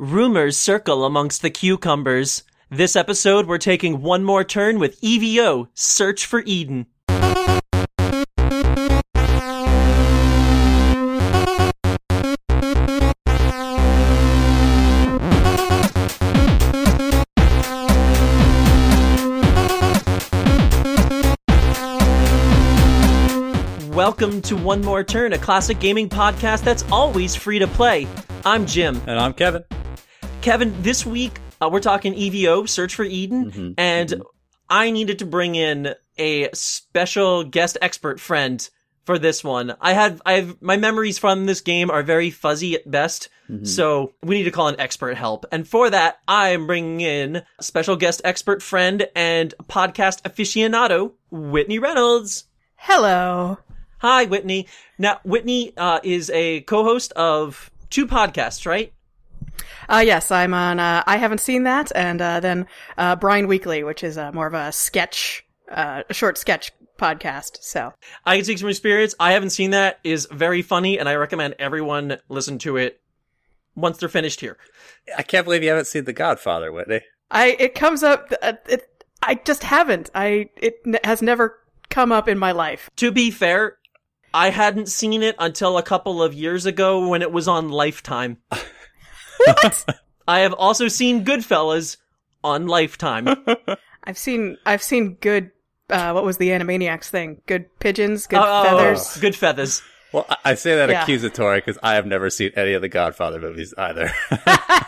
Rumors circle amongst the cucumbers. This episode, we're taking one more turn with EVO Search for Eden. Welcome to One More Turn, a classic gaming podcast that's always free to play. I'm Jim. And I'm Kevin. Kevin, this week uh, we're talking EVO, Search for Eden, Mm-hmm. and I needed to bring in a special guest expert friend for this one. I had, I've, my memories from this game are very fuzzy at best, Mm-hmm. so we need to call in expert help. And for that, I'm bringing in special guest expert friend and podcast aficionado, Whitney Reynolds. Hello. Hi, Whitney. Now, Whitney uh, is a co-host of two podcasts, right? Uh, yes, I'm on, uh, I haven't seen that, and, uh, then, uh, Brian Weekly, which is, uh, more of a sketch, uh, a short sketch podcast, so. I can speak from experience. I haven't seen that. is very funny, and I recommend everyone listen to it once they're finished here. I can't believe you haven't seen The Godfather, Whitney. I, it comes up, uh, it, I just haven't. I, it n- has never come up in my life. To be fair, I hadn't seen it until a couple of years ago when it was on Lifetime. What? I have also seen Goodfellas on Lifetime. I've seen, I've seen good, uh, what was the Animaniacs thing? Good pigeons, good Oh, feathers. Good feathers. Well, I- I say that Yeah. accusatory because I have never seen any of the Godfather movies either.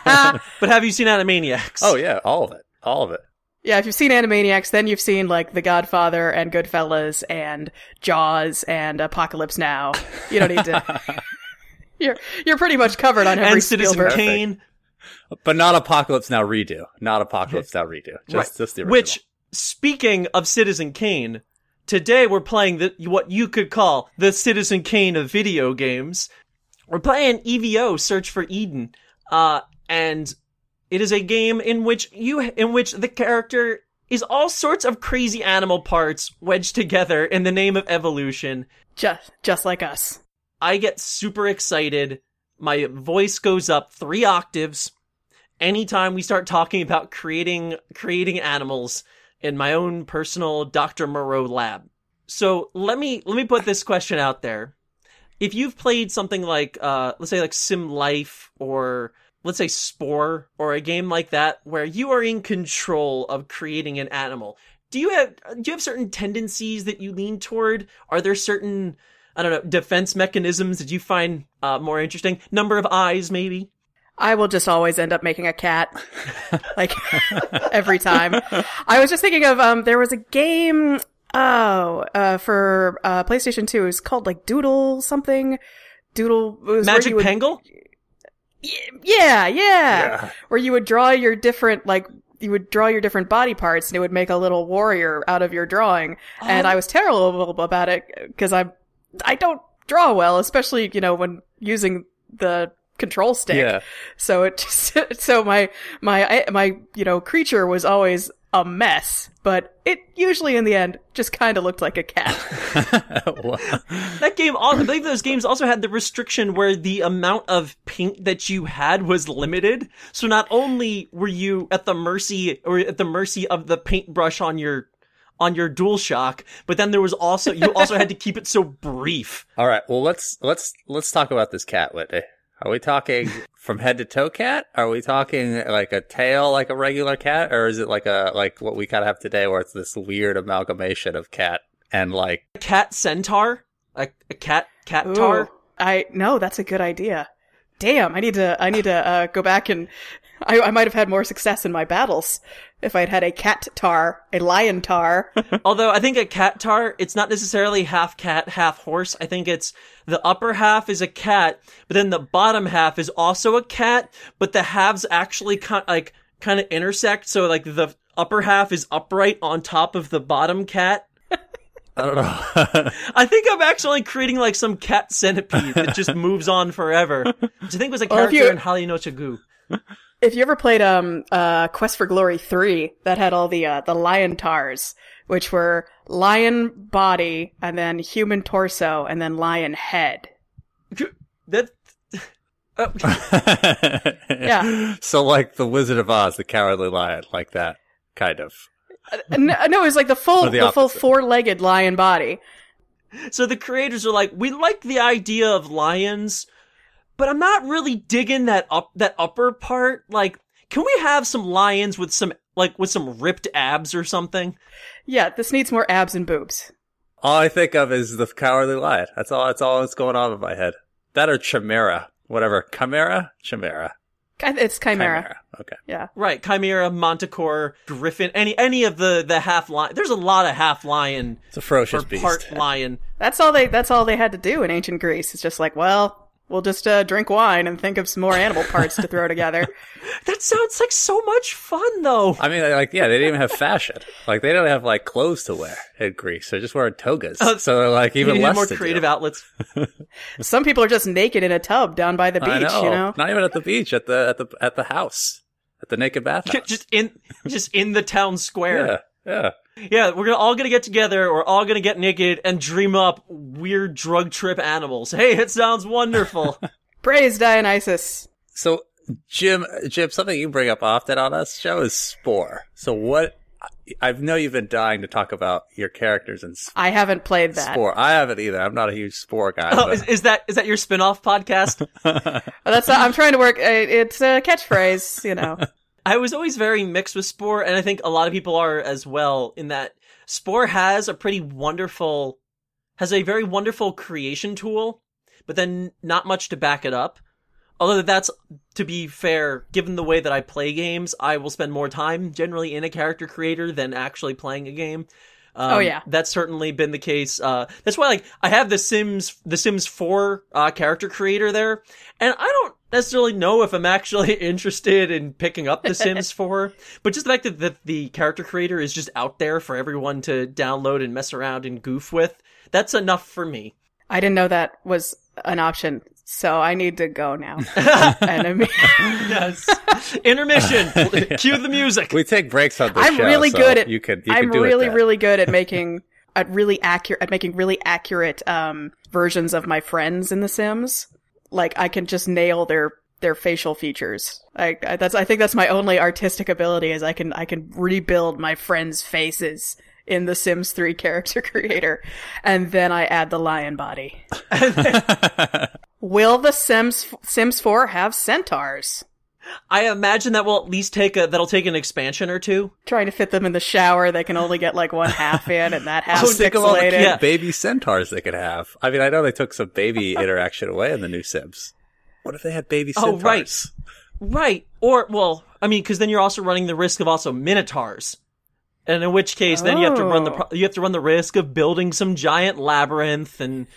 But have you seen Animaniacs? oh yeah, all of it, all of it. Yeah, if you've seen Animaniacs, then you've seen like The Godfather and Goodfellas and Jaws and Apocalypse Now. You don't need to. You're you're pretty much covered on every and Citizen Spielberg. Kane. But not Apocalypse Now redo. Not Apocalypse Now redo. Just, Right. just the original. Which, speaking of Citizen Kane, today we're playing the what you could call the Citizen Kane of video games. We're playing EVO Search for Eden, uh, and it is a game in which you in which the character is all sorts of crazy animal parts wedged together in the name of evolution. Just just like us. I get super excited. My voice goes up three octaves anytime we start talking about creating creating animals in my own personal Dr. Moreau lab. So let me let me put this question out there. If you've played something like uh let's say like Sim Life or let's say Spore or a game like that where you are in control of creating an animal, do you have do you have certain tendencies that you lean toward? Are there certain I don't know defense mechanisms did you find uh, more interesting? Number of eyes, maybe. I will just always end up making a cat, like every time. I was just thinking of um, there was a game. Oh, uh, for uh, PlayStation Two, it was called like Doodle something. Doodle was Magic you would- Pengel. Yeah, yeah, Where you would draw your different, like, you would draw your different body parts and it would make a little warrior out of your drawing. And I was terrible about it because I, I don't draw well, especially, you know, when using the control stick. Yeah. So it just, so my, my, my, you know, creature was always a mess, but it usually in the end just kind of looked like a cat. Well, That game, al- I believe those games also had the restriction where the amount of paint that you had was limited. So not only were you at the mercy or at the mercy of the paintbrush on your on your DualShock, but then there was also you also had to keep it so brief. all right. Well, let's let's let's talk about this cat, Whitney. Are we talking from head to toe cat? Are we talking like a tail like a regular cat, or is it like a like what we kind of have today, where it's this weird amalgamation of cat and like A cat centaur, a, a cat cat tar. I no, that's a good idea. Damn, I need to I need to uh, go back and I, I might have had more success in my battles if I'd had a cat tar, a lion tar. Although I think a cat tar, it's not necessarily half cat, half horse. I think it's the upper half is a cat, but then the bottom half is also a cat, but the halves actually kind like kind of intersect. So like the upper half is upright on top of the bottom cat. I don't know. I think I'm actually creating like some cat centipede that just moves on forever. Which I think was a character you- in Hali no Chagu. If you ever played um uh Quest for Glory 3, that had all the uh the liontaurs, which were lion body and then human torso and then lion head. That Uh, Yeah. So like the Wizard of Oz, the Cowardly Lion, like that kind of. Uh, no, no, it was like the full, the the, full four-legged lion body. so the creators are like, we like the idea of lions, but I'm not really digging that up that upper part. Like, can we have some lions with some like with some ripped abs or something? Yeah, this needs more abs and boobs. All I think of is the Cowardly Lion. That's all. That's all that's going on in my head. That or Chimera, whatever. Chimera, Chimera, It's chimera. Okay. Yeah. Right, chimera, manticore, griffin, any any of the the half lion. There's a lot of half lion It's a ferocious beast. part lion. That's all they. That's all they had to do in ancient Greece. It's just like, well, we'll just uh, drink wine and think of some more animal parts to throw together. That sounds like so much fun, though. I mean, like, yeah, they didn't even have fashion. Like, they don't have like clothes to wear in Greece. They're just wearing togas. Oh, so they're like even less more to creative do. outlets. Some people are just naked in a tub down by the beach. I know. You know. Not even at the beach, at the at the at the house, at the naked bathhouse. just in just in the town square. yeah, yeah. Yeah, we're gonna all gonna get together. We're all gonna get naked and dream up weird drug trip animals. Hey, it sounds wonderful. Praise Dionysus. So, Jim, Jim, something you bring up often on this show is Spore. So, what? I know you've been dying to talk about your characters in I haven't played that. Spore. I haven't either. I'm not a huge Spore guy. oh, but- is, is that is that your spin-off podcast? Well, that's. I'm trying to work. uh, It's a catchphrase. You know. I was always very mixed with Spore, and I think a lot of people are as well. In that Spore has a pretty wonderful, has a very wonderful creation tool, but then not much to back it up. Although that's, to be fair, given the way that I play games, I will spend more time generally in a character creator than actually playing a game. Um, Oh, yeah. that's certainly been the case. Uh, that's why, like, I have the Sims, the Sims 4 uh, character creator there, and I don't necessarily know if I'm actually interested in picking up The Sims 4, but just the fact that, that the character creator is just out there for everyone to download and mess around and goof with, that's enough for me. I didn't know that was an option, so I need to go now. and I mean, Yes. Intermission. Cue the music. we take breaks on this I'm show, really so good at. You can. You I'm can do really, it really good at making at really accurate at making really accurate um versions of my friends in The Sims. Like I can just nail their their facial features. I, I that's I think that's my only artistic ability is I can I can rebuild my friends' faces in the Sims 3 character creator and then I add the lion body. Will the Sims Sims 4 have centaurs? I imagine that will at least take a that'll take an expansion or two. Trying to fit them in the shower, they can only get like one half in, and that half Just think of all the Yeah. baby centaurs they could have. I mean, I know they took some baby interaction away in the new Sims. What if they had baby Oh, centaurs? right. Right. Or well, I mean, because then you're also running the risk of also minotaurs. And in which case, then you have to run the Oh. you have to run the risk of building some giant labyrinth and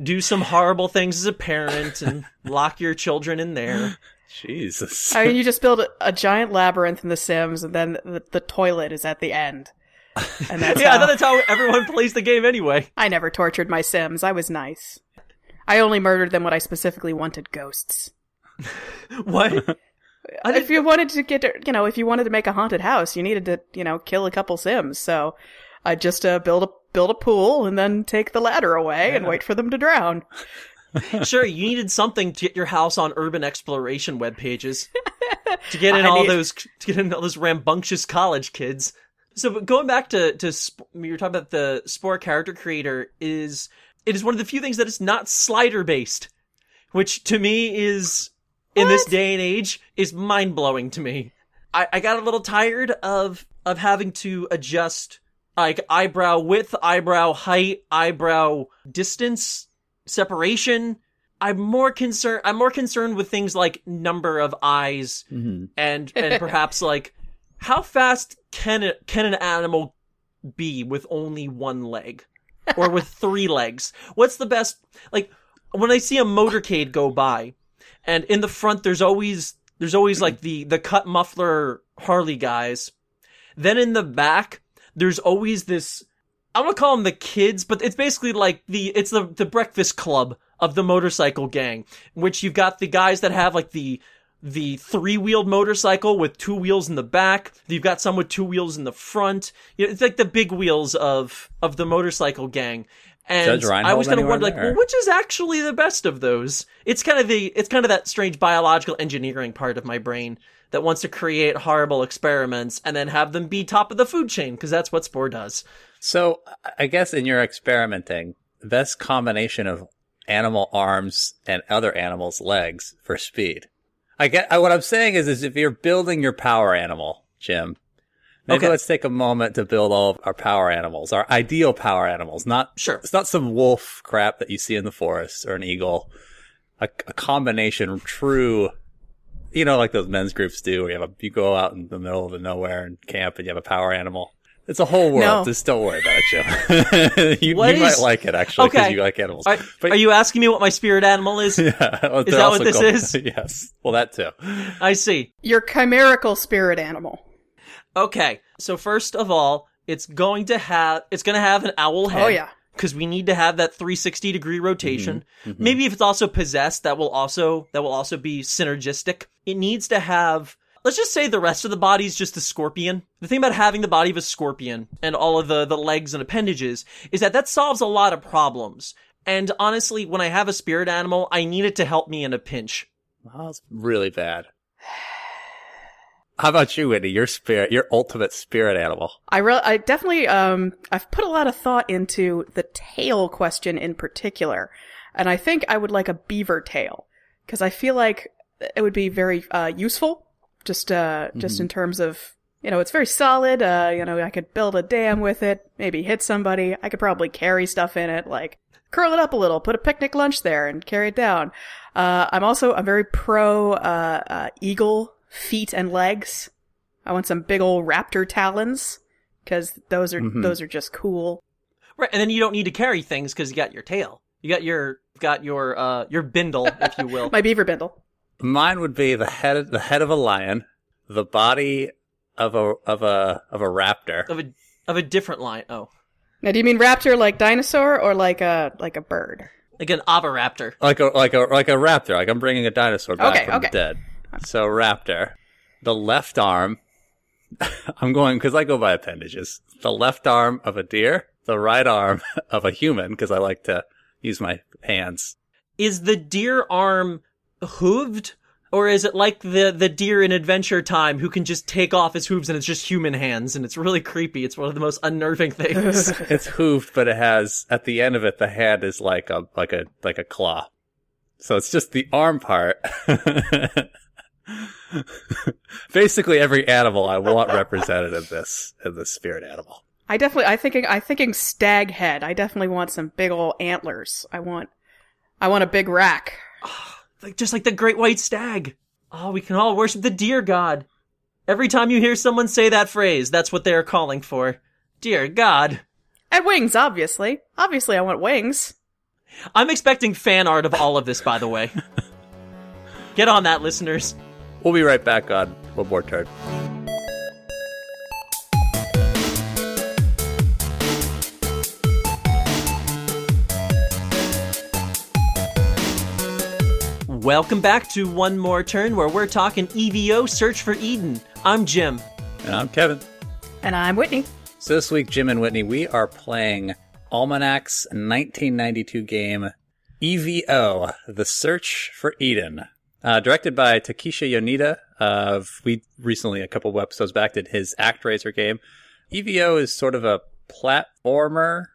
do some horrible things as a parent and lock your children in there. Jesus. I mean, you just build a, a giant labyrinth in The Sims, and then the, the toilet is at the end. And that's yeah, how, that's how everyone plays the game anyway. I never tortured my Sims. I was nice. I only murdered them when I specifically wanted ghosts. What? If you wanted to get, you know, if you wanted to make a haunted house, you needed to, you know, kill a couple Sims. So I just uh, build a build a pool and then take the ladder away and wait for them to drown. sure, you needed something to get your house on urban exploration web pages to get in I all need- those to get in all those rambunctious college kids. So, going back to to sp- you were talking about the Spore character creator is it is one of the few things that is not slider based, which to me is in this day and age is mind blowing to me. I, I got a little tired of of having to adjust like eyebrow width, eyebrow height, eyebrow distance, separation. I'm more concerned. I'm more concerned with things like number of eyes Mhm. and and perhaps like how fast can it can an animal be with only one leg or with three legs? What's the best? Like when I see a motorcade go by, and in the front there's always there's always like the the cut muffler Harley guys. Then in the back there's always this I'm gonna call them the kids, but it's basically like the it's the the breakfast club of the motorcycle gang, which you've got the guys that have like the the three wheeled motorcycle with two wheels in the back. You've got some with two wheels in the front. You know, it's like the big wheels of of the motorcycle gang. And I was kind of wondering, like, well, which is actually the best of those? It's kind of the, it's kind of that strange biological engineering part of my brain that wants to create horrible experiments and then have them be top of the food chain because that's what Spore does. So I guess in your experimenting, the best combination of animal arms and other animals' legs for speed. I get I, what I'm saying is, is if you're building your power animal, Jim, maybe Okay. let's take a moment to build all of our power animals, our ideal power animals. Not Sure. it's not some wolf crap that you see in the forest or an eagle. A, a combination, true. You know, like those men's groups do, where you have a, you go out in the middle of the nowhere and camp, and you have a power animal. It's a whole world. No. Just don't worry about it, Jim. you you is- might like it actually because Okay. you like animals. Are, But- are you asking me what my spirit animal is? yeah, well, Is that what this called- is? yes. Well, that too. I see. Your chimerical spirit animal. Okay. So first of all, it's going to have, it's going to have an owl head. Oh yeah. because we need to have that 360 degree rotation. Mm-hmm. Maybe if it's also possessed, that will also that will also be synergistic. It needs to have. Let's just say the rest of the body is just a scorpion. The thing about having the body of a scorpion and all of the the legs and appendages is that that solves a lot of problems. And honestly, when I have a spirit animal, I need it to help me in a pinch. Well, that's really bad. How about you, Whitney? Your spirit, your ultimate spirit animal. I re- I definitely um I've put a lot of thought into the tail question in particular, and I think I would like a beaver tail because I feel like it would be very uh, useful, just uh just in terms of you know it's very solid. Uh, you know I could build a dam with it, maybe hit somebody. I could probably carry stuff in it, like curl it up a little, put a picnic lunch there, and carry it down. Uh, I'm also I'm very pro uh, uh, eagle feet and legs. I want some big old raptor talons because those are Mhm. those are just cool. Right, and then you don't need to carry things because you got your tail. You got your got your uh your bindle, if you will. My beaver bindle. Mine would be the head, the head of a lion, the body of a of a of a raptor. of a of a different line. Oh, Now, do you mean raptor like dinosaur or like a like a bird? like an avaraptor. like a like a like a raptor. Like I'm bringing a dinosaur back Okay, from okay. the dead. So raptor, the left arm. I'm going because I go by appendages. The left arm of a deer, the right arm of a human because I like to use my hands. Is the deer arm hooved, or is it like the the deer in Adventure Time who can just take off his hooves and it's just human hands and it's really creepy? It's one of the most unnerving things. It's hooved, but it has at the end of it the hand is like a like a like a claw. So it's just the arm part. Basically, every animal I want represented in this in this spirit animal. I definitely I thinking I thinking stag head. I definitely want some big old antlers. I want I want a big rack. Ah, like just like the great white stag. Oh, we can all worship the deer god. Every time you hear someone say that phrase, that's what they are calling for. Dear God. And wings, obviously. Obviously I want wings. I'm expecting fan art of all of this, by the way. Get on that, listeners. We'll be right back on one more turn. Welcome back to One More Turn, where we're talking EVO Search for Eden. I'm Jim. And I'm Kevin. And I'm Whitney. So this week, Jim and Whitney, we are playing Almanic's 1992 game EVO: The Search for Eden, uh, directed by Takashi Yoneda. Uh, we recently, a couple of episodes back, did his ActRaiser game. EVO is sort of a platformer,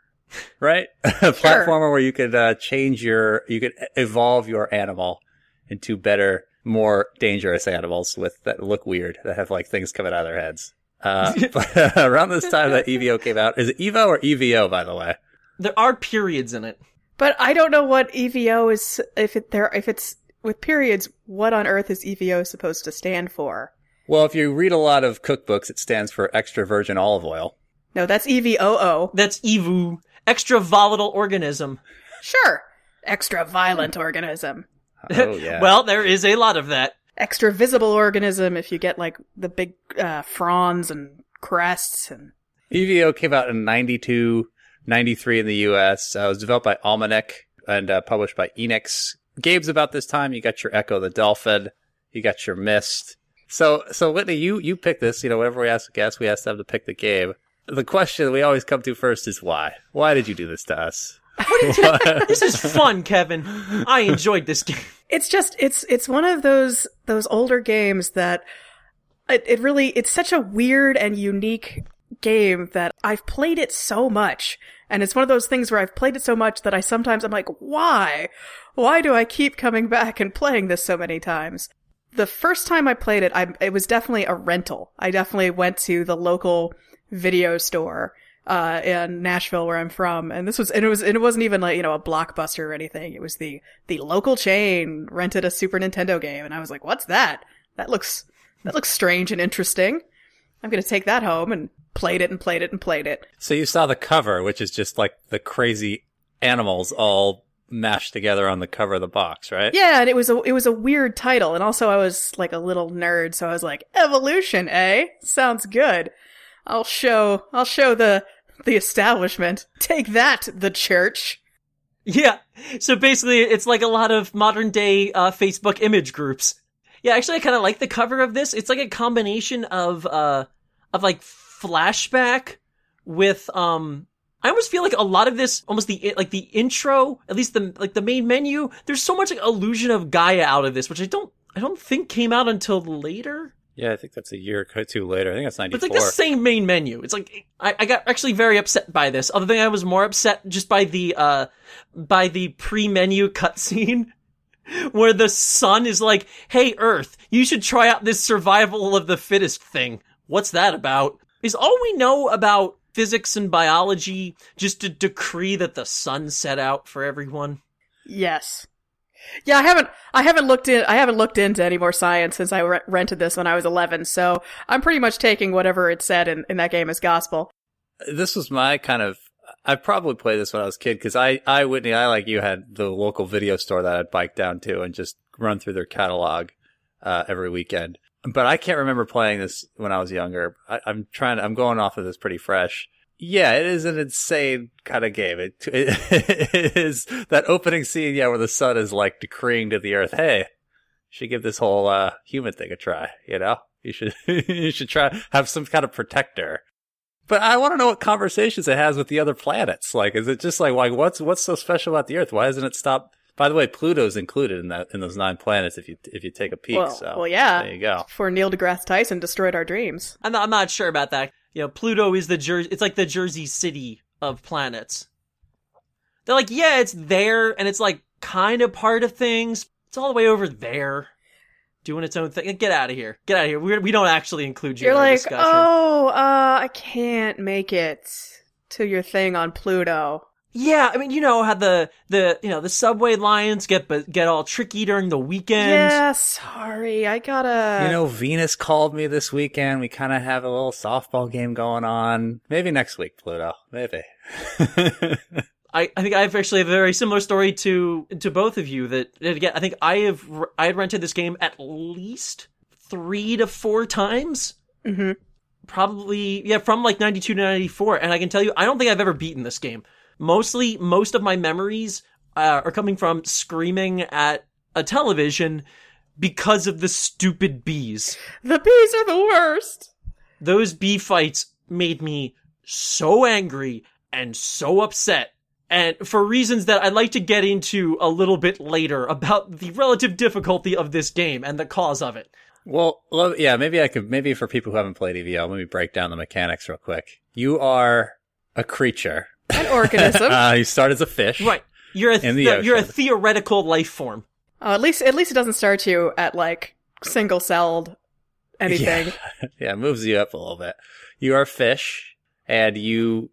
right? a platformer where you could uh, change your, you could evolve your animal into better, more dangerous animals with that look weird, that have like things coming out of their heads. Uh, but around this time that EVO came out, is it Evo or EVO, by the way? There are periods in it. But I don't know what EVO is if it there if it's with periods, what on earth is EVO supposed to stand for? Well, if you read a lot of cookbooks, it stands for extra virgin olive oil. No, that's EVOO. That's EVU, extra volatile organism. Sure. Extra violent organism. Oh, yeah. well, there is a lot of that. Extra visible organism if you get like the big uh, fronds and crests and EVO came out in 92, 93 in the US. Uh, it was developed by Almanic and uh, published by Enix. Games about this time, you got your Ecco the Dolphin, you got your Myst. So, so Whitney, you, you pick this, you know, whenever we ask a guest, we ask them to pick the game. The question we always come to first is why? Why did you do this to us? What? This is fun, Kevin. I enjoyed this game. it's just it's it's one of those those older games that it, it really it's such a weird and unique game that I've played it so much and it's one of those things where I've played it so much that I sometimes I'm like why why do I keep coming back and playing this so many times the first time I played it I it was definitely a rental I definitely went to the local video store uh, in Nashville, where I'm from, and this was, and it was, and it wasn't even like you know a blockbuster or anything. It was the the local chain rented a Super Nintendo game, and I was like, "What's that? That looks that looks strange and interesting. I'm gonna take that home." And played it and played it and played it. so you saw the cover, which is just like the crazy animals all mashed together on the cover of the box, right? Yeah, and it was a it was a weird title, and also I was like a little nerd, so I was like, "Evolution, eh? Sounds good. I'll show I'll show the the establishment. Take that, the church." Yeah. So basically, it's like a lot of modern day uh, Facebook image groups. Yeah, actually, I kind of like the cover of this. It's like a combination of uh of like flashback with um. I almost feel like a lot of this, almost the like the intro, at least the like the main menu. There's so much like illusion of Gaia out of this, which I don't I don't think came out until later. Yeah, I think that's a year or two later. I think that's But it's like the same main menu. It's like I, I got actually very upset by this. Other thing I was more upset just by the uh by the pre-menu cutscene where the sun is like, "Hey Earth, you should try out this survival of the fittest thing." What's that about? Is all we know about physics and biology just a decree that the sun set out for everyone? Yes. Yeah, I haven't I haven't looked in I haven't looked into any more science since I re- rented this when I was 11, so I'm pretty much taking whatever it said in, in that game as gospel. this was my kind of I probably played this when I was a kid because I, I, Whitney, I like you had the local video store that I'd bike down to and just run through their catalog uh, every weekend. But I can't remember playing this when I was younger. I, I'm trying. I'm going off of this pretty fresh. Yeah, it is an insane kind of game. It, it is that opening scene, yeah, where the sun is like decreeing to the earth, "Hey, you should give this whole uh, human thing a try." You know, you should you should try have some kind of protector. But I want to know what conversations it has with the other planets. Like, is it just like, like what's what's so special about the Earth? Why doesn't it stop? By the way, Pluto's included in that in those nine planets. If you if you take a peek, well, so well, yeah. there you go. Before Neil deGrasse Tyson destroyed our dreams. I'm not, I'm not sure about that. You know, Pluto is the Jer- it's like the Jersey City of planets. They're like, yeah, it's there, and it's like kind of part of things. It's all the way over there, doing its own thing. Get out of here! Get out of here! We we don't actually include you You're in like, discussion. oh, uh, I can't make it to your thing on Pluto. Yeah, I mean, you know how the the you know the subway lines get but get all tricky during the weekend. Yeah, sorry, I gotta. You know, Venus called me this weekend. We kind of have a little softball game going on. Maybe next week, Pluto. Maybe. I, I think I have actually a very similar story to to both of you. That, that again, I think I have I had rented this game at least three to four times. hmm Probably yeah, from like ninety two to ninety four, and I can tell you, I don't think I've ever beaten this game. Mostly, most of my memories uh, are coming from screaming at a television because of the stupid bees. The bees are the worst. Those bee fights made me so angry and so upset. And for reasons that I'd like to get into a little bit later about the relative difficulty of this game and the cause of it. Well, well, yeah, maybe I could, maybe for people who haven't played EVO, let me break down the mechanics real quick. You are a creature. An organism. uh, you start as a fish. Right. You're a, In the th- you're a theoretical life form. Oh, at least, at least it doesn't start you at like single celled anything. Yeah, it moves you up a little bit. You are a fish, and you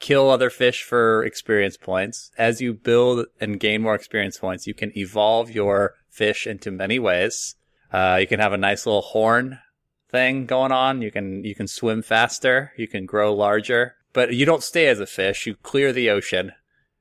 kill other fish for experience points. As you build and gain more experience points, you can evolve your fish into many ways. Uh, you can have a nice little horn thing going on. You can you can swim faster. You can grow larger. But you don't stay as a fish. You clear the ocean.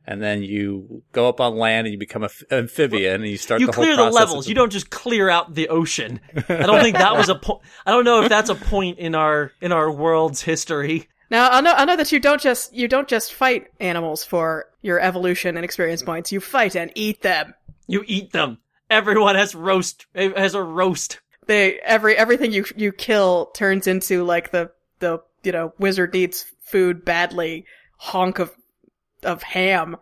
And then you go up on land and you become an amphibian and you start You the whole clear the levels. of- You don't just clear out the ocean. I don't think that was a point. I don't know if that's a point in our in our world's history. Now I know I know that you don't just you don't just fight animals for your evolution and experience points. You fight and eat them. You eat them. Everyone has roast has a roast. They every everything you you kill turns into like the the you know wizard eats food badly honk of of ham.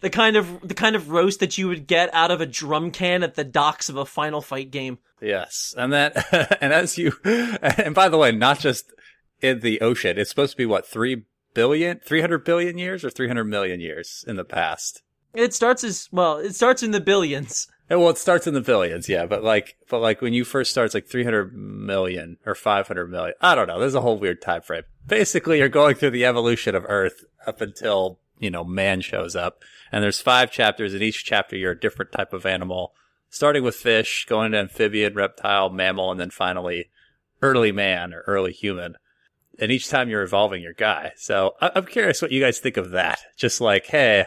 the kind of the kind of roast that you would get out of a drum can at the docks of a Final Fight game. Yes, and that, and as you, and by the way, not just in the ocean. It's supposed to be what three billion, three hundred billion years, or three hundred million years in the past. It starts as well. It starts in the billions. Well, it starts in the billions, yeah, but like, but like when you first start, it's like three hundred million or five hundred million. I don't know. There's a whole weird time frame. Basically, you're going through the evolution of Earth up until you know man shows up, and there's five chapters. In each chapter, you're a different type of animal starting with fish, going to amphibian, reptile, mammal, and then finally early man or early human. And each time you're evolving your guy. So I'm curious what you guys think of that. Just like, hey,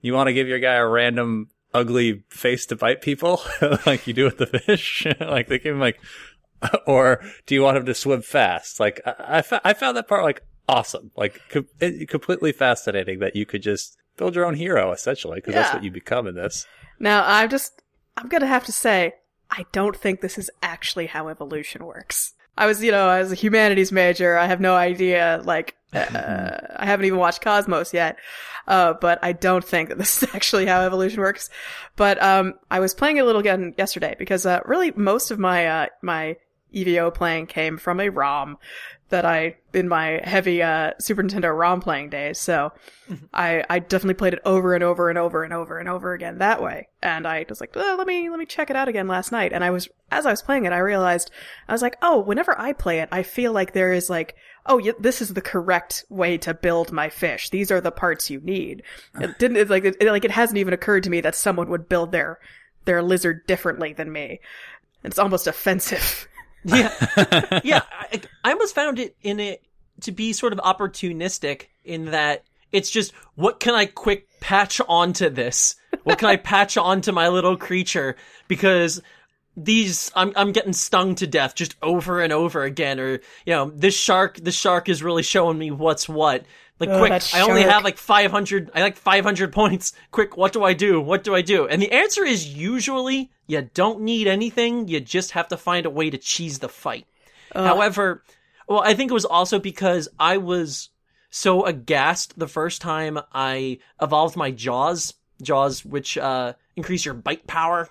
you want to give your guy a random ugly face to bite people like you do with the fish? like they him like, or do you want him to swim fast? Like I, I, fa- I found that part like awesome, like com- completely fascinating that you could just build your own hero essentially because that's what you become in this. Now, I'm just, I'm gonna have to say, I don't think this is actually how evolution works. I was, you know, I was a humanities major. I have no idea, like, uh, I haven't even watched Cosmos yet. Uh, but I don't think that this is actually how evolution works. But, um, I was playing a little again yesterday because, uh, really most of my, uh, my EVO playing came from a ROM that I, in my heavy, uh, Super Nintendo ROM playing days. So, I, I definitely played it over and over and over and over and over again that way. And I was like, oh, let me, let me check it out again last night. And I was, as I was playing it, I realized, I was like, oh, whenever I play it, I feel like there is like, oh, y- this is the correct way to build my fish. These are the parts you need. It didn't, it's like, it, like, it hasn't even occurred to me that someone would build their, their lizard differently than me. It's almost offensive. Yeah, yeah. I, I almost found it in it to be sort of opportunistic in that it's just what can I quick patch onto this? What can I patch onto my little creature? Because these I'm I'm getting stung to death just over and over again. Or you know, this shark this shark is really showing me what's what. Like Oh, quick, I only have like 500. I like 500 points. Quick, what do I do? What do I do? And the answer is usually you don't need anything. You just have to find a way to cheese the fight. However, well, I think it was also because I was so aghast the first time I evolved my jaws, jaws which uh increase your bite power.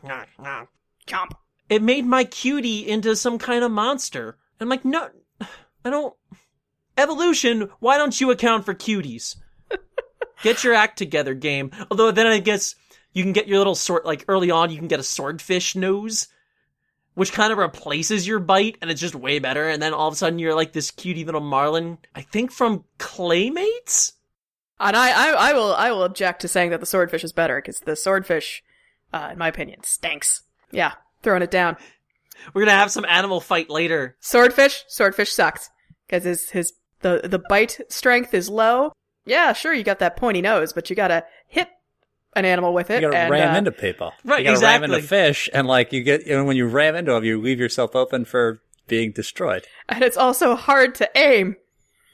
Chomp. It made my cutie into some kind of monster. I'm like, no, I don't. Evolution, why don't you account for cuties? Get your act together, game. Although then I guess you can get your little sort like early on, you can get a swordfish nose, which kind of replaces your bite, and it's just way better. And then all of a sudden, you're like this cutie little marlin. I think from Claymates. And I, I, I will, I will object to saying that the swordfish is better because the swordfish, uh, in my opinion, stinks. Yeah, throwing it down. We're gonna have some animal fight later. Swordfish, swordfish sucks because his his the the bite strength is low. Yeah, sure, you got that pointy nose, but you gotta hit an animal with it. You gotta and, ram uh, into people. Right, You gotta ram into fish, and like you get, you know, when you ram into them, you leave yourself open for being destroyed. and it's also hard to aim.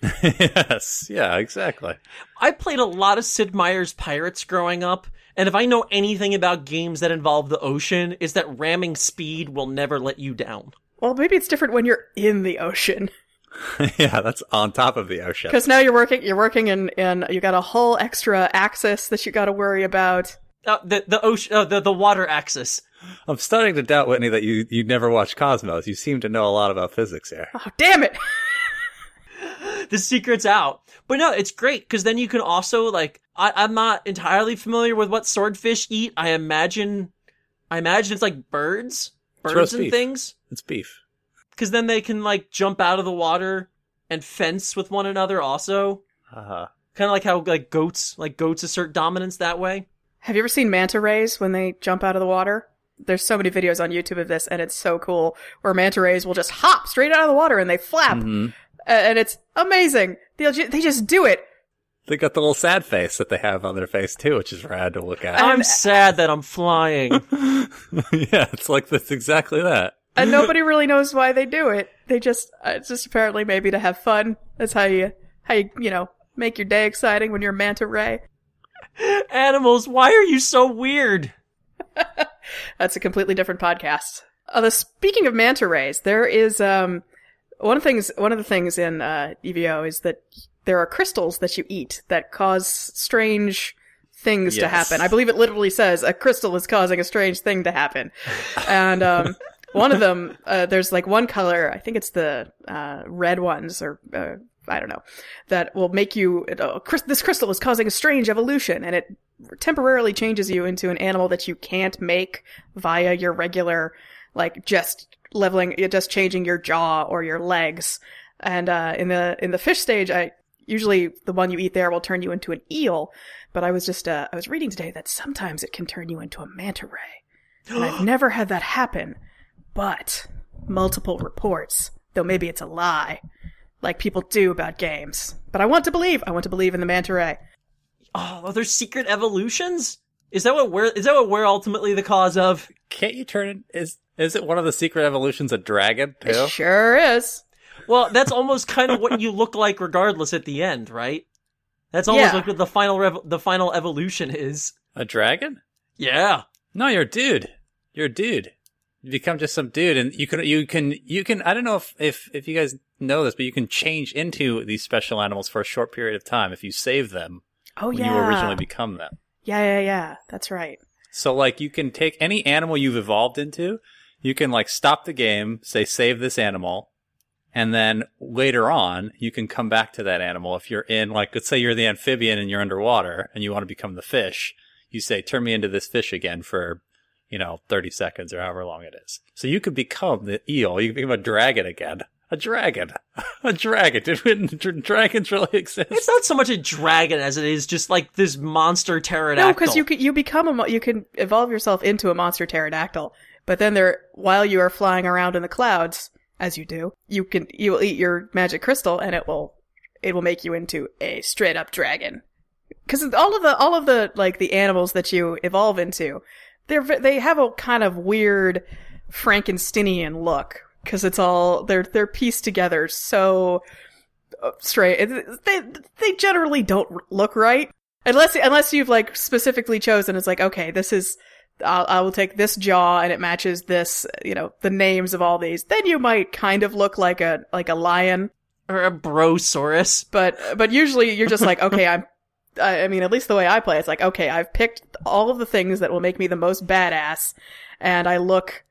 yes, yeah, exactly. I played a lot of Sid Meier's Pirates growing up, and if I know anything about games that involve the ocean, is that ramming speed will never let you down. Well, maybe it's different when you're in the ocean yeah, that's on top of the ocean. because now you're working you're working in in you got a whole extra axis that you got to worry about. Uh, the the ocean, uh, the the water axis. I'm starting to doubt, Whitney, that you you never watched Cosmos. You seem to know a lot about physics here. Oh, damn it! the secret's out. But no, it's great because then you can also like I, I'm not entirely familiar with what swordfish eat. I imagine I imagine it's like birds, birds roast and beef. things. It's beef. Because then they can like jump out of the water and fence with one another. Also, Uh-huh. kind of like how like goats like goats assert dominance that way. Have you ever seen manta rays when they jump out of the water? There's so many videos on YouTube of this, and it's so cool. Where manta rays will just hop straight out of the water and they flap, Mhm. And it's amazing. They ju- they just do it. They got the little sad face that they have on their face too, which is rad to look at. I'm sad that I'm flying. yeah, it's like that's exactly that. And nobody really knows why they do it. They just uh, it's just apparently maybe to have fun. That's how you how you you know make your day exciting when you're a manta ray. Animals, why are you so weird? That's a completely different podcast. Uh, the speaking of manta rays, there is um one of the things one of the things in uh, EVO is that there are crystals that you eat that cause strange things to happen. I believe it literally says a crystal is causing a strange thing to happen. and um, one of them, uh, there's like one color, I think it's the uh, red ones or uh, I don't know, that will make you. Oh, this crystal is causing a strange evolution, and it temporarily changes you into an animal that you can't make via your regular, like just leveling, just changing your jaw or your legs. And uh, in the in the fish stage, I usually the one you eat there will turn you into an eel. But I was just uh, I was reading today that sometimes it can turn you into a manta ray, and I've never had that happen. But multiple reports, though maybe it's a lie, like people do about games. But I want to believe. I want to believe in the manta ray. Oh, are there secret evolutions? Is that what we're is that what we're ultimately the cause of? Can't you turn it? Is is it one of the secret evolutions a dragon too? It sure is. Well, that's almost kind of what you look like regardless at the end, right? That's almost Yeah. like what the final rev- the final evolution is. A dragon? Yeah. No, you're a dude. You're a dude. You become just some dude, and you can you can you can. I don't know if if if you guys know this, but you can change into these special animals for a short period of time if you save them Oh when yeah. you originally become them. yeah, yeah, yeah. That's right. So like you can take any animal you've evolved into, you can like stop the game, say save this animal, and then later on you can come back to that animal. If you're in like let's say you're the amphibian and you're underwater and you want to become the fish, you say turn me into this fish again for you know 30 seconds or however long it is. So you could become the eel, you can become a dragon again. A dragon. a dragon. Did did dragons really exist? It's not so much a dragon as it is just like this monster pterodactyl. No, because you can you become a mo- you can evolve yourself into a monster pterodactyl, but then there while you are flying around in the clouds, as you do, you can you will eat your magic crystal and it will it will make you into a straight up dragon. Because all of the all of the like the animals that you evolve into, they're they have a kind of weird Frankensteinian look because it's all they're they're pieced together so uh, straight. They they generally don't look right unless unless you've like specifically chosen. It's like okay, this is I'll, I will take this jaw and it matches this. You know the names of all these. Then you might kind of look like a like a lion, or a brosaurus. but but usually you're just like okay, I'm. I I mean, at least the way I play, it's like okay, I've picked all of the things that will make me the most badass, and I look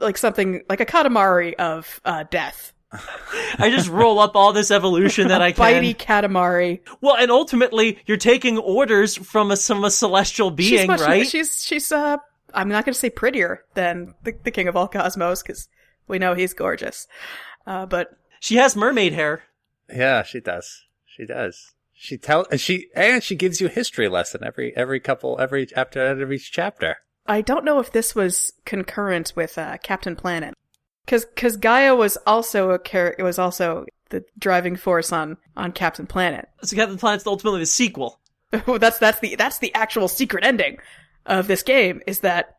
like something like a Katamari of uh, death. I just roll up all this evolution that I can. Bitey Katamari. Well, and ultimately, you're taking orders from a, from a celestial being, she's much, right? She's she's uh I'm not going to say prettier than the, the king of all cosmos because we know he's gorgeous. Uh, but She has mermaid hair. Yeah, she does. She does. She tell and she and she gives you a history lesson every every couple every after every chapter. I don't know if this was concurrent with uh, Captain Planet because because Gaia was also a char- it was also the driving force on on Captain Planet. So Captain Planet's ultimately the sequel. that's that's the that's the actual secret ending of this game is that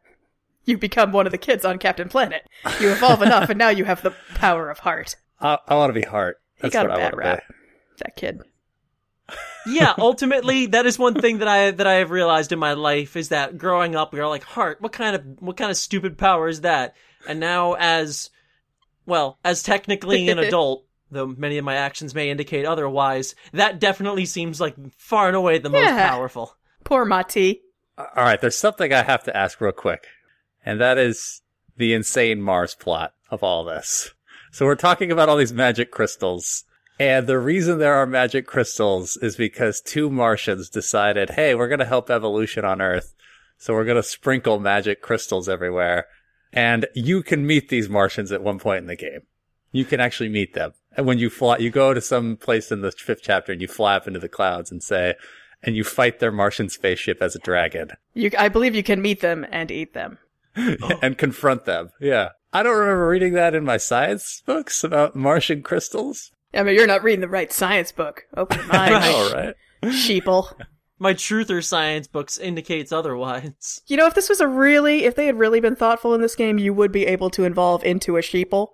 you become one of the kids on Captain Planet. You evolve enough, and now you have the power of heart. I, I want to be heart. He got a what I bad want to rap. That kid. Yeah, ultimately, that is one thing that I that I have realized in my life is that growing up, we are like, "Heart, what kind of what kind of stupid power is that?" And now, as well as technically an adult, though many of my actions may indicate otherwise, that definitely seems like far and away the most powerful. Poor Ma-Ti. All right, there's something I have to ask real quick, and that is the insane Mars plot of all this. So we're talking about all these magic crystals. And the reason there are magic crystals is because two Martians decided, hey, we're going to help evolution on Earth. So we're going to sprinkle magic crystals everywhere. And you can meet these Martians at one point in the game. You can actually meet them. And when you fly, you go to some place in the fifth chapter and you fly up into the clouds and say, and you fight their Martian spaceship as a dragon You, I believe you can meet them and eat them. and confront them. Yeah. I don't remember reading that in my science books about Martian crystals. I mean, you're not reading the right science book. Open your mind, Right. All right. sheeple. My truther science books indicates otherwise. You know, if this was a really, if they had really been thoughtful in this game, you would be able to evolve into a sheeple.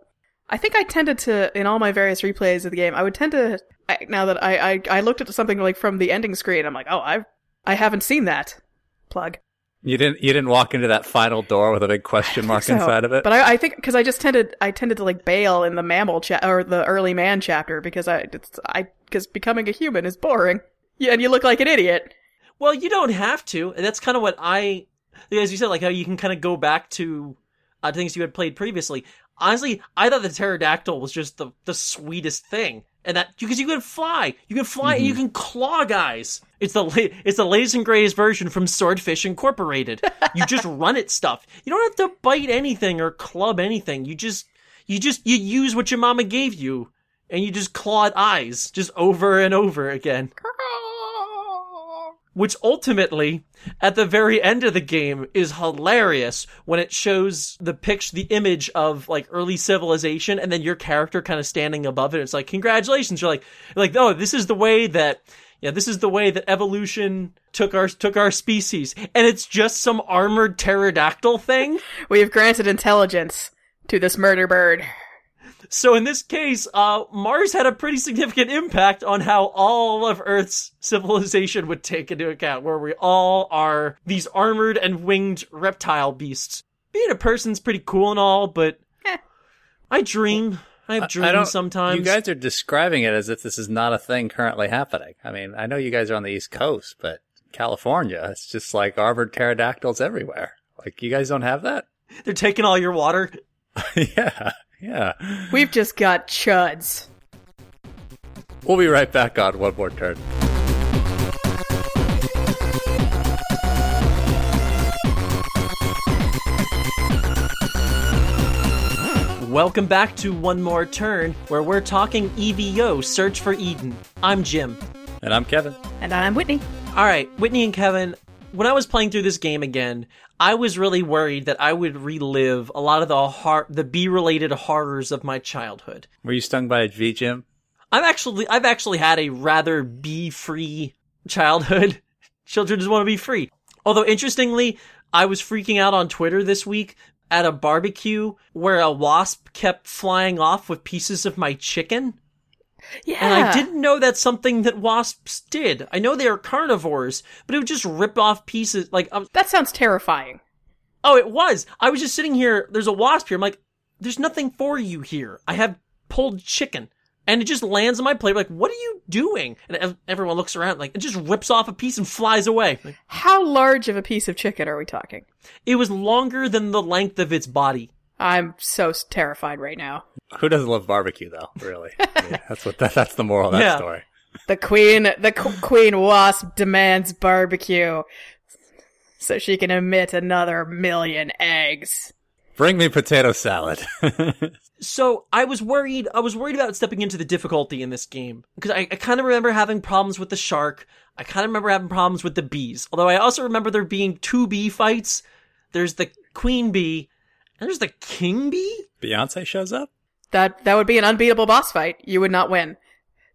I think I tended to, in all my various replays of the game, I would tend to, I, now that I, I, I looked at something like from the ending screen, I'm like, oh, I've, I haven't seen that. Plug. You didn't you didn't walk into that final door with a big question mark So, inside of it? But I, I think, cause I just tended, I tended to like bail in the mammal cha- or the early man chapter because I, it's, I, cause becoming a human is boring. Yeah, and you look like an idiot. Well, you don't have to. And that's kind of what I, as you said, like how you can kind of go back to uh, things you had played previously. Honestly, I thought the pterodactyl was just the the sweetest thing, and that because you can fly, you can fly, and you mm-hmm. can claw guys. It's the la- it's the latest and greatest version from Swordfish Incorporated. you just run at stuff. You don't have to bite anything or club anything. You just you just you use what your mama gave you, and you just claw at eyes just over and over again which ultimately at the very end of the game is hilarious when it shows the picture the image of like early civilization and then your character kind of standing above it. It's like congratulations. You're like like oh this is the way that yeah this is the way that evolution took our took our species. And it's just some armored pterodactyl thing? We have granted intelligence to this murder bird. So in this case, uh, Mars had a pretty significant impact on how all of Earth's civilization would take into account, where we all are these armored and winged reptile beasts. Being a person's pretty cool and all, but Eh. I dream. I have I dreams don't- sometimes. You guys are describing it as if this is not a thing currently happening. I mean, I know you guys are on the East Coast, but California, it's just like armored pterodactyls everywhere. Like, you guys don't have that? They're taking all your water. yeah, yeah. We've just got chuds. We'll be right back on One More Turn. Welcome back to One More Turn, where we're talking EVO, Search for Eden. I'm Jim. And I'm Kevin. And I'm Whitney. All right, Whitney and Kevin, when I was playing through this game again, I was really worried that I would relive a lot of the har- the bee-related horrors of my childhood. Were you stung by a V, Jim? I've actually I've actually had a rather bee-free childhood. Children just want to be free. Although interestingly, I was freaking out on Twitter this week at a barbecue where a wasp kept flying off with pieces of my chicken. Yeah. And I didn't know that's something that wasps did. I know they are carnivores, but it would just rip off pieces. Like, was, That sounds terrifying. oh, it was. I was just sitting here. There's a wasp here. I'm like, there's nothing for you here. I have pulled chicken. And it just lands on my plate. Like, what are you doing? And everyone looks around. Like, it just rips off a piece and flies away. Like, How large of a piece of chicken are we talking? it was longer than the length of its body. I'm so terrified right now. Who doesn't love barbecue, though? Really? Yeah, that's what that, that's the moral of that Yeah. story. The queen, the qu- queen wasp demands barbecue so she can emit another million eggs. Bring me potato salad. So I was worried. I was worried about stepping into the difficulty in this game because I, I kind of remember having problems with the shark. I kind of remember having problems with the bees. Although I also remember there being two bee fights. There's the queen bee, and there's the king bee. Beyonce shows up? That that would be an unbeatable boss fight. You would not win.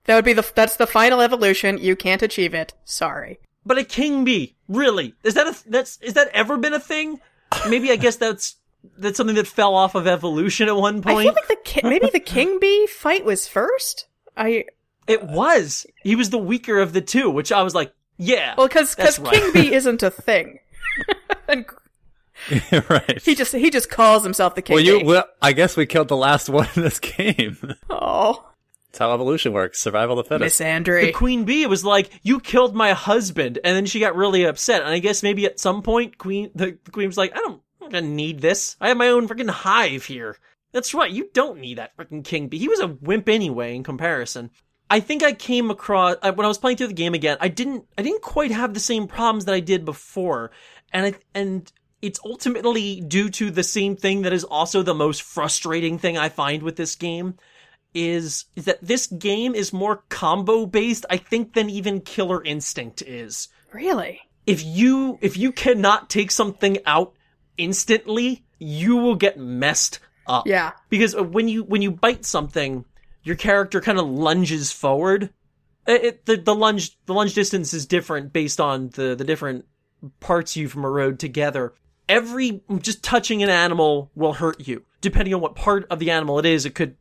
That would be the that's the final evolution. You can't achieve it. Sorry. But a king bee, really? Is that a that's is that ever been a thing? Maybe I guess that's that's something that fell off of evolution at one point. I feel like the ki- maybe the king bee fight was first. I it was. He was the weaker of the two, which I was like, yeah. well because because right. king bee isn't a thing. and right. he just he just calls himself the king well, you, well, I guess we killed the last one in this game. oh, That's how evolution works. Survival of the fittest. Miss fittest. the queen bee was like, "You killed my husband," and then she got really upset. And I guess maybe at some point, queen the, the queen was like, "I don't, I'm not gonna need this. I have my own freaking hive here." That's right. You don't need that freaking king bee. He was a wimp anyway in comparison. I think I came across when I was playing through the game again. I didn't, I didn't quite have the same problems that I did before, and I and it's ultimately due to the same thing that is also the most frustrating thing I find with this game is is that this game is more combo based, I think, than even Killer Instinct is. really? If you if you cannot take something out instantly, you will get messed up. Yeah. Because when you when you bite something, your character kind of lunges forward. It, it- the the lunge the lunge distance is different based on the the different parts you've marrowed together. Every just touching an animal will hurt you, depending on what part of the animal it is. It could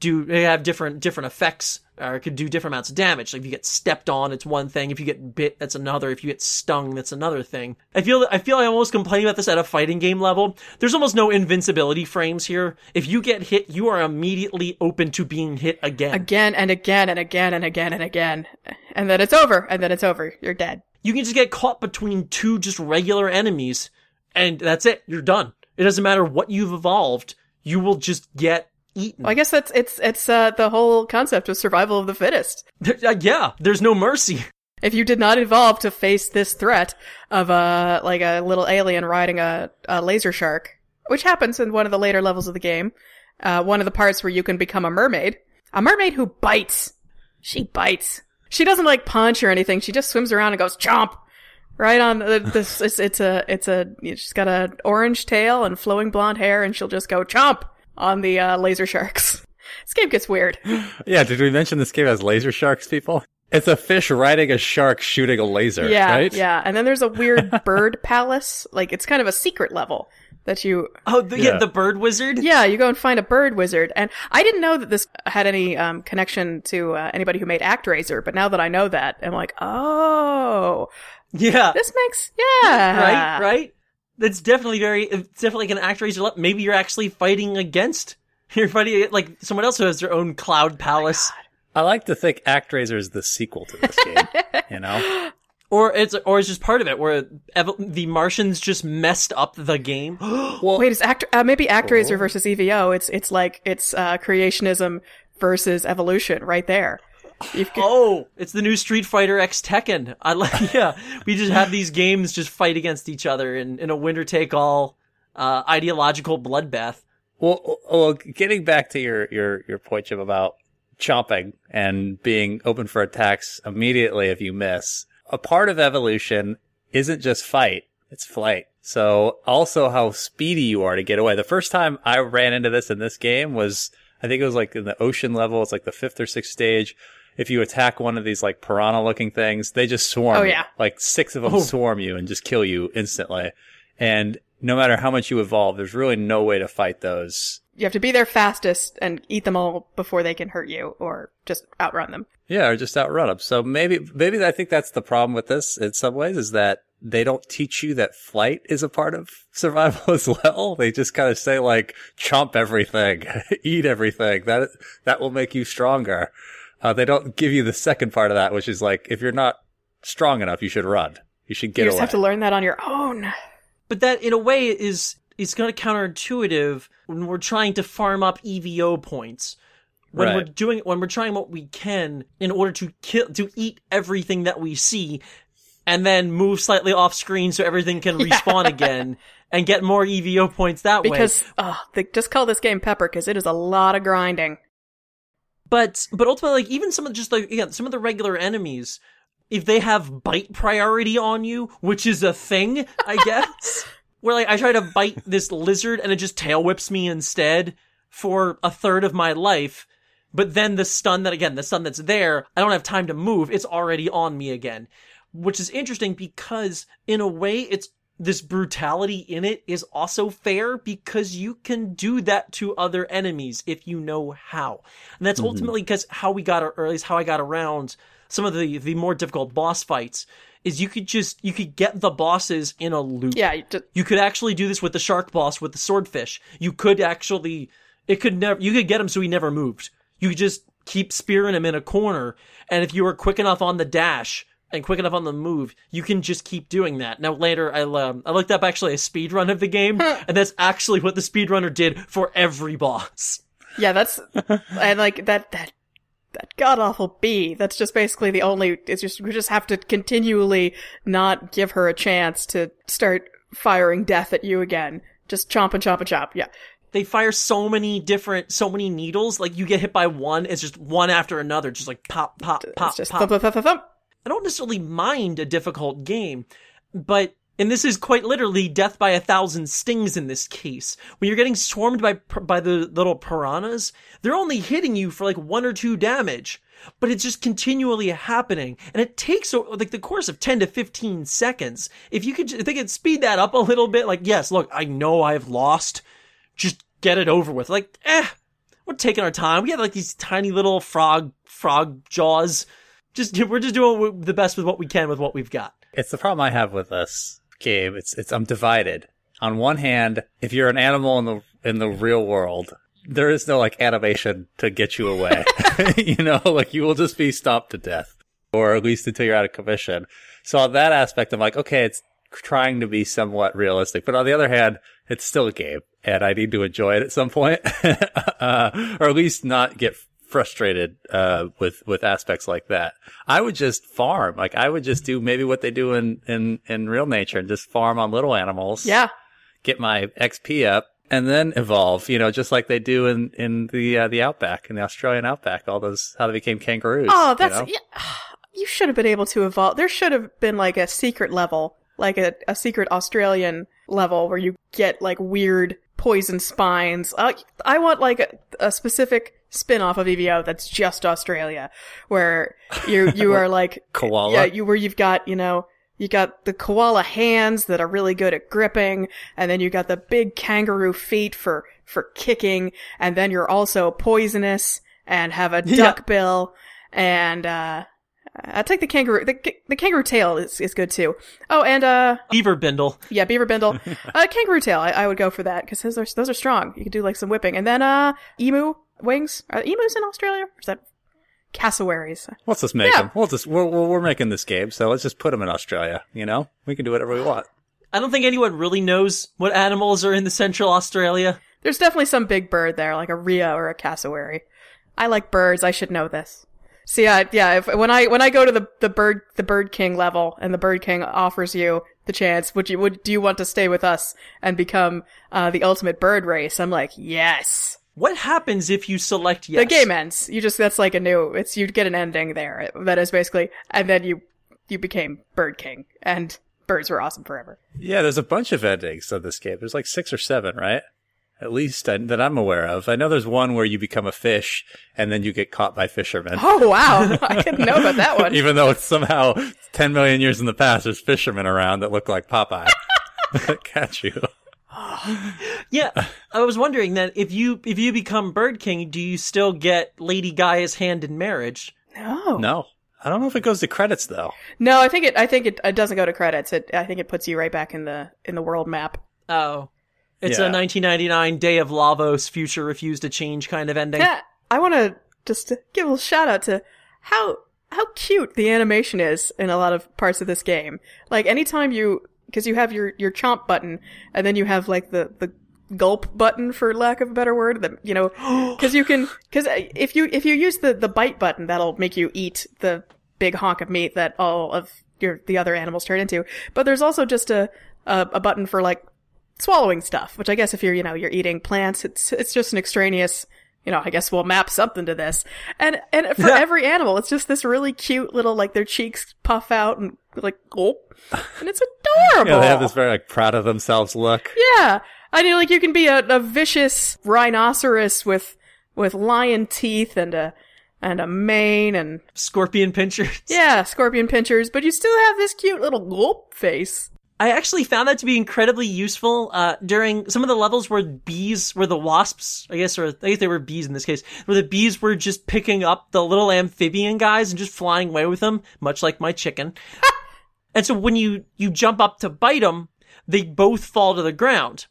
do they have different different effects, or it could do different amounts of damage. Like if you get stepped on, it's one thing. If you get bit, that's another. If you get stung, that's another thing. I feel I feel I almost complain about this at a fighting game level. There's almost no invincibility frames here. If you get hit, you are immediately open to being hit again. Again and again and again and again and again, and then it's over. And then it's over. You're dead. You can just get caught between two just regular enemies, and that's it. You're done. It doesn't matter what you've evolved. You will just get eaten. Well, I guess that's it's it's uh, the whole concept of survival of the fittest. There- uh, yeah, there's no mercy. If you did not evolve to face this threat of a like a little alien riding a, a laser shark, which happens in one of the later levels of the game, uh, one of the parts where you can become a mermaid, a mermaid who bites. She bites. She doesn't like punch or anything. She just swims around and goes chomp. Right on the, this, it's, it's a, it's a, she's got a orange tail and flowing blonde hair and she'll just go chomp on the, uh, laser sharks. This game gets weird. Yeah, did we mention this game has laser sharks, people? It's a fish riding a shark shooting a laser, Yeah, right? yeah. And then there's a weird bird palace. Like it's kind of a secret level that you. Oh, the, yeah. Yeah. the bird wizard. Yeah, you go and find a bird wizard. And I didn't know that this had any um, connection to uh, anybody who made ActRaiser, but now that I know that, I'm like, oh, Yeah. this makes yeah, right, right. That's definitely very. It's definitely like an actor le- Maybe you're actually fighting against. You're fighting like someone else who has their own cloud palace, I like to think Act ActRaiser is the sequel to this game. you know? or it's or it's just part of it where ev- the Martians just messed up the game. Well, Wait, is actor uh, maybe ActRaiser Oh. versus EVO? It's it's like it's uh, creationism versus evolution right there. You've got- oh, it's the new Street Fighter X Tekken. I like. Yeah, we just have these games just fight against each other in in a winner take all uh, ideological bloodbath. Well, well, getting back to your, your, your point, Jim, about chomping and being open for attacks immediately if you miss. A part of evolution isn't just fight, it's flight. So also how speedy you are to get away. The first time I ran into this in this game was, I think it was like in the ocean level. It's like the fifth or sixth stage. If you attack one of these like piranha looking things, they just swarm. Oh, you. yeah. Like six of them Oh. swarm you and just kill you instantly. And no matter how much you evolve, there's really no way to fight those. you have to be their fastest and eat them all before they can hurt you, or just outrun them. Yeah, or just outrun them. So maybe, maybe I think that's the problem with this in some ways is that they don't teach you that flight is a part of survival as well. They just kind of say like, chomp everything, eat everything. That, that will make you stronger. Uh, they don't give you the second part of that, which is like, if you're not strong enough, you should run. You should get you just away. have to learn that on your own. But that, in a way, is is kind of counterintuitive when we're trying to farm up EVO points. When we're Right. doing, when we're trying what we can in order to kill, to eat everything that we see, and then move slightly off screen so everything can respawn again and get more EVO points that way. Because oh, just call this game Pepper because it is a lot of grinding. But but ultimately, like even some of just like yeah, some of the regular enemies, if they have bite priority on you, which is a thing, I guess. where like I try to bite this lizard and it just tail whips me instead for a third of my life. But then the stun that again, the stun that's there, I don't have time to move. It's already on me again, which is interesting because in a way, it's this brutality in it is also fair because you can do that to other enemies if you know how. And that's mm-hmm. ultimately because how we got, or at least how I got around some of the, the more difficult boss fights is you could just, you could get the bosses in a loop. Yeah, you just, You could actually do this with the shark boss with the swordfish. You could actually, it could never, you could get him so he never moved. You could just keep spearing him in a corner. And if you were quick enough on the dash and quick enough on the move, you can just keep doing that. Now later, I, um, I looked up actually a speed run of the game and that's actually what the speedrunner did for every boss. yeah, that's and like that that that god awful bee. That's just basically the only. It's just we just have to continually not give her a chance to start firing death at you again. Just chomp and chomp and chomp. Yeah, They fire so many different, so many needles. Like you get hit by one, it's just one after another, just like pop, pop, pop, pop. thump, thump, thump, thump. I don't necessarily mind a difficult game, but and this is quite literally death by a thousand stings in this case. When you're getting swarmed by by the little piranhas, they're only hitting you for like one or two damage, but it's just continually happening, and it takes like the course of ten to fifteen seconds. If you could, if they could speed that up a little bit, like yes, look, I know I've lost, just get it over with. Like, eh, we're taking our time. We have like these tiny little frog frog jaws. Just we're just doing the best with what we can with what we've got. It's the problem I have with this game. It's it's I'm divided. On one hand, if you're an animal in the in the real world, there is no like animation to get you away. you know, like you will just be stomped to death. or at least until you're out of commission. So on that aspect, I'm like, okay, it's trying to be somewhat realistic, but on the other hand, it's still a game and I need to enjoy it at some point, uh, or at least not get frustrated uh, with with aspects like that. I would just farm. Like I would just do maybe what they do in in in real nature and just farm on little animals. Yeah. Get my XP up and then evolve. You know, just like they do in in the uh, the outback in the Australian outback. All those how they became kangaroos. Oh, you that's know? yeah. You should have been able to evolve. There should have been like a secret level, like a, a secret Australian level where you get like weird poison spines. Uh, I want like a, a specific spin-off of EVO that's just Australia, where you you are like koala. yeah, you where you've got you know you got the koala hands that are really good at gripping, and then you got the big kangaroo feet for for kicking, and then you're also poisonous and have a Yeah. duck bill, and uh, I take the kangaroo. The, the kangaroo tail is, is good too. Oh, and uh, Beaver Bindle. yeah, beaver bindle, uh, kangaroo tail. I, I would go for that because those are those are strong. You could do like some whipping, and then uh, emu wings. Are emus in Australia? Or is that cassowaries? Let's just make Yeah. them. We'll just we're, we're we're making this game, so let's just put them in Australia. You know, we can do whatever we want. I don't think anyone really knows what animals are in the central Australia. There's definitely some big bird there, like a rhea or a cassowary. I like birds. I should know this. So yeah, yeah. If, when I when I go to the the bird the bird king level, and the bird king offers you the chance, would you would do you want to stay with us and become uh, the ultimate bird race? I'm like, yes. What happens if you select yes? The game ends. You just that's like a new. It's you'd get an ending there. That is basically, and then you you became bird king, and birds were awesome forever. Yeah, there's a bunch of endings of this game. There's like six or seven, right? At least I, that I'm aware of. I know there's one where you become a fish and then you get caught by fishermen. Oh wow, I didn't know about that one. Even though it's somehow 10 million years in the past, there's fishermen around that look like Popeye catch you. Yeah, I was wondering that if you if you become Bird King, do you still get Lady Gaia's hand in marriage? No. No. I don't know if it goes to credits though. No, I think it. I think it, it doesn't go to credits. It. I think it puts you right back in the in the world map. Oh, it's Yeah. a 1999 Day of Lavos future refused to change kind of ending. Yeah, I want to just give a little shout out to how how cute the animation is in a lot of parts of this game. Like anytime you, because you have your your chomp button, and then you have like the the gulp button for lack of a better word that you know because you can because uh, if you if you use the the bite button that'll make you eat the big honk of meat that all of your the other animals turn into. But there's also just a a, a button for like swallowing stuff which i guess if you're you know you're eating plants it's it's just an extraneous you know i guess we'll map something to this. And and for every animal it's just this really cute little like their cheeks puff out and like gulp and it's adorable Yeah, they have this very like proud of themselves look. yeah. I mean, like you can be a, a vicious rhinoceros with with lion teeth and a and a mane and Scorpion pinchers. yeah, scorpion pinchers, but you still have this cute little gulp face. I actually found that to be incredibly useful uh, during some of the levels where bees, where the wasps, I guess, or I guess they were bees in this case, where the bees were just picking up the little amphibian guys and just flying away with them, much like my chicken. and so when you you jump up to bite them, they both fall to the ground.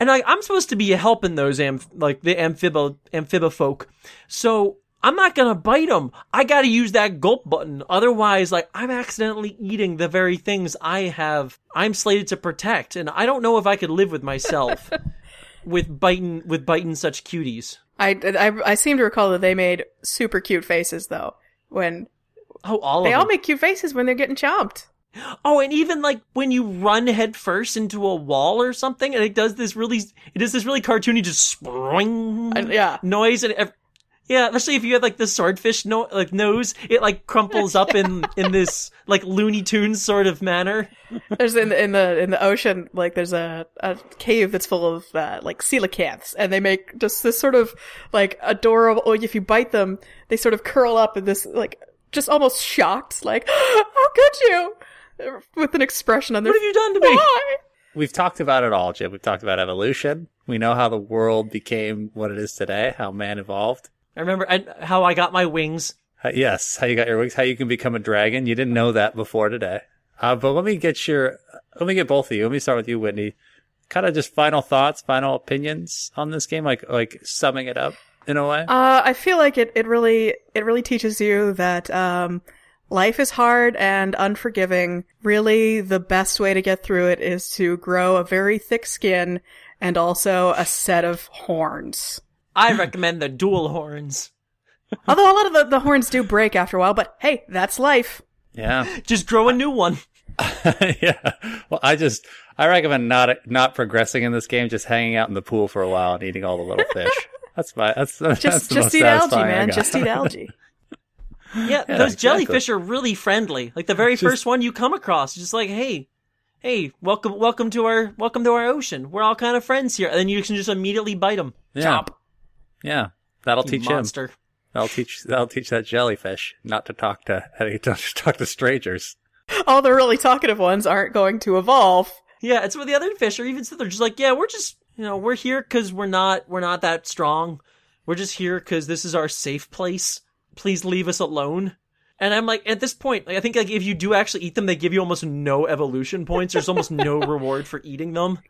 And I, I'm supposed to be helping those amph- like the amphibo amphibofolk, so I'm not gonna bite them. I gotta use that gulp button. Otherwise, like, I'm accidentally eating the very things I have, I'm slated to protect. And I don't know if I could live with myself with biting, with biting such cuties. I, I I seem to recall that they made super cute faces though when Oh, all they all them. make cute faces when they're getting chomped. Oh, and even like when you run headfirst into a wall or something, and it does this really, it does this really cartoony just spring And- yeah. noise, and ev- yeah, especially if you have like the swordfish no like nose, it like crumples up in in this like Looney Tunes sort of manner. There's in the in the in the ocean like there's a, a cave that's full of uh, like coelacanths, and they make just this sort of like adorable. If you bite them, they sort of curl up in this like just almost shocked, like how could you? With an expression on their What have you done to me? Why? We've talked about it all, Jim. We've talked about evolution. We know how the world became what it is today, how man evolved. I remember I, how I got my wings. Uh, yes, how you got your wings, how you can become a dragon. You didn't know that before today. Uh, but let me get your, let me get both of you. Let me start with you, Whitney. Kind of just final thoughts, final opinions on this game, like like summing it up in a way. Uh, I feel like it, it really it really teaches you that um, Life is hard and unforgiving. Really, the best way to get through it is to grow a very thick skin and also a set of horns. I recommend the dual horns. Although a lot of the, the horns do break after a while, but hey, that's life. Yeah. Just grow a new one. yeah. Well, I just I recommend not not progressing in this game, just hanging out in the pool for a while and eating all the little fish. That's my that's that's Just the just most eat algae, man. Just eat algae. Yeah, Yeah, those exactly. jellyfish are really friendly. Like the very Just- first one you come across, just like, hey, hey, welcome, welcome to our, welcome to our ocean. We're all kind of friends here, and then you can just immediately bite them. Yeah. Chomp, Yeah. That'll you teach him. monster. That'll teach that'll teach that jellyfish not to talk to not to talk to strangers. All the really talkative ones aren't going to evolve. Yeah, it's where the other fish are even so they're just like, yeah, we're just, you know, we're here because we're not, we're not that strong. We're just here because this is our safe place. Please leave us alone. And I'm like, at this point, like, I think like if you do actually eat them, they give you almost no evolution points. There's almost no reward for eating them.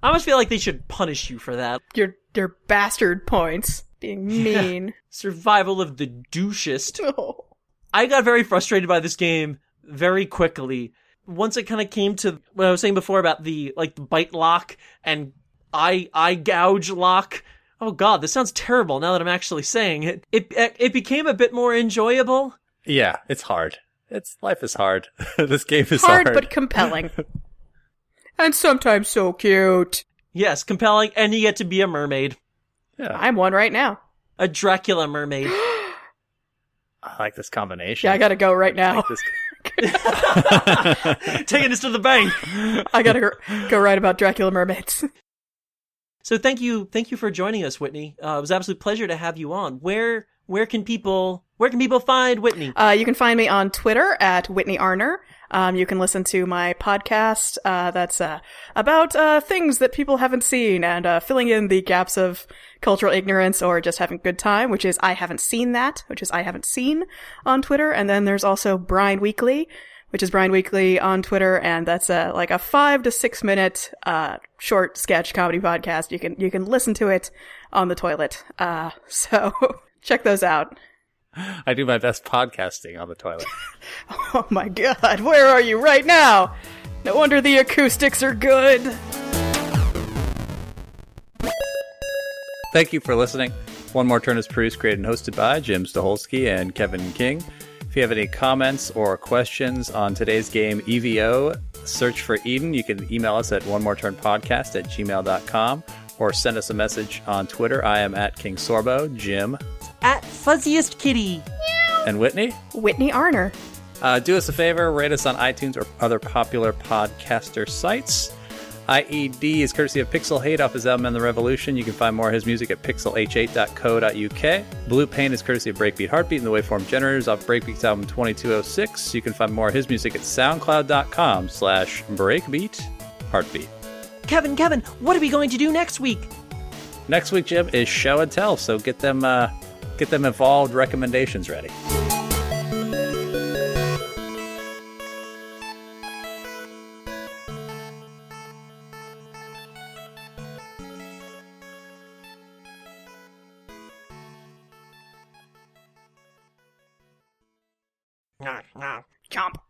I almost feel like they should punish you for that. Your your bastard points. Being mean. Survival of the douchest. Oh. I got very frustrated by this game very quickly. Once it kind of came to what I was saying before about the like the bite lock and eye eye gouge lock. Oh god, this sounds terrible now that I'm actually saying it. It it became a bit more enjoyable. Yeah, it's hard. It's life is hard. this game is hard. Hard but compelling. and sometimes so cute. Yes, compelling and you get to be a mermaid. yeah, I'm one right now. A Dracula mermaid. I like this combination. Yeah, I gotta go right now. This- Taking this to the bank. I gotta go, go write about Dracula mermaids. So thank you, thank you for joining us, Whitney. Uh, it was an absolute pleasure to have you on. Where where can people where can people find Whitney? Uh, you can find me on Twitter at Whitney Arner. Um, you can listen to my podcast uh, that's uh, about uh, things that people haven't seen and uh, filling in the gaps of cultural ignorance or just having a good time, which is I haven't seen that, which is I haven't seen on Twitter. And then there's also Brian Weekly, which is Brian Weekly on Twitter, and that's uh, like a five to six minute uh, short sketch comedy podcast. You can you can listen to it on the toilet. Uh, so check those out. I do my best podcasting on the toilet. Oh my god, where are you right now? No wonder the acoustics are good. Thank you for listening. One More Turn is produced, created, and hosted by Jim Staholski and Kevin King. If you have any comments or questions on today's game EVO, search for Eden. You can email us at one more turn podcast at gmail.com or send us a message on Twitter. I am at King Sorbo, Jim, At Fuzziest Kitty. and Whitney. Whitney Arner. Uh, do us a favor, rate us on iTunes or other popular podcaster sites. IED is courtesy of Pixelh8 off his album and the Revolution. You can find more of his music at pixelh8.co.uk. Blue Pain is courtesy of Breakbeat Heartbeat and the Waveform Generators off Breakbeat's album 2206. You can find more of his music at soundcloud.com slash breakbeat heartbeat. Kevin, Kevin, what are we going to do next week? Next week, Jim, is show and tell, so get them uh, get them evolved recommendations ready. Chomp.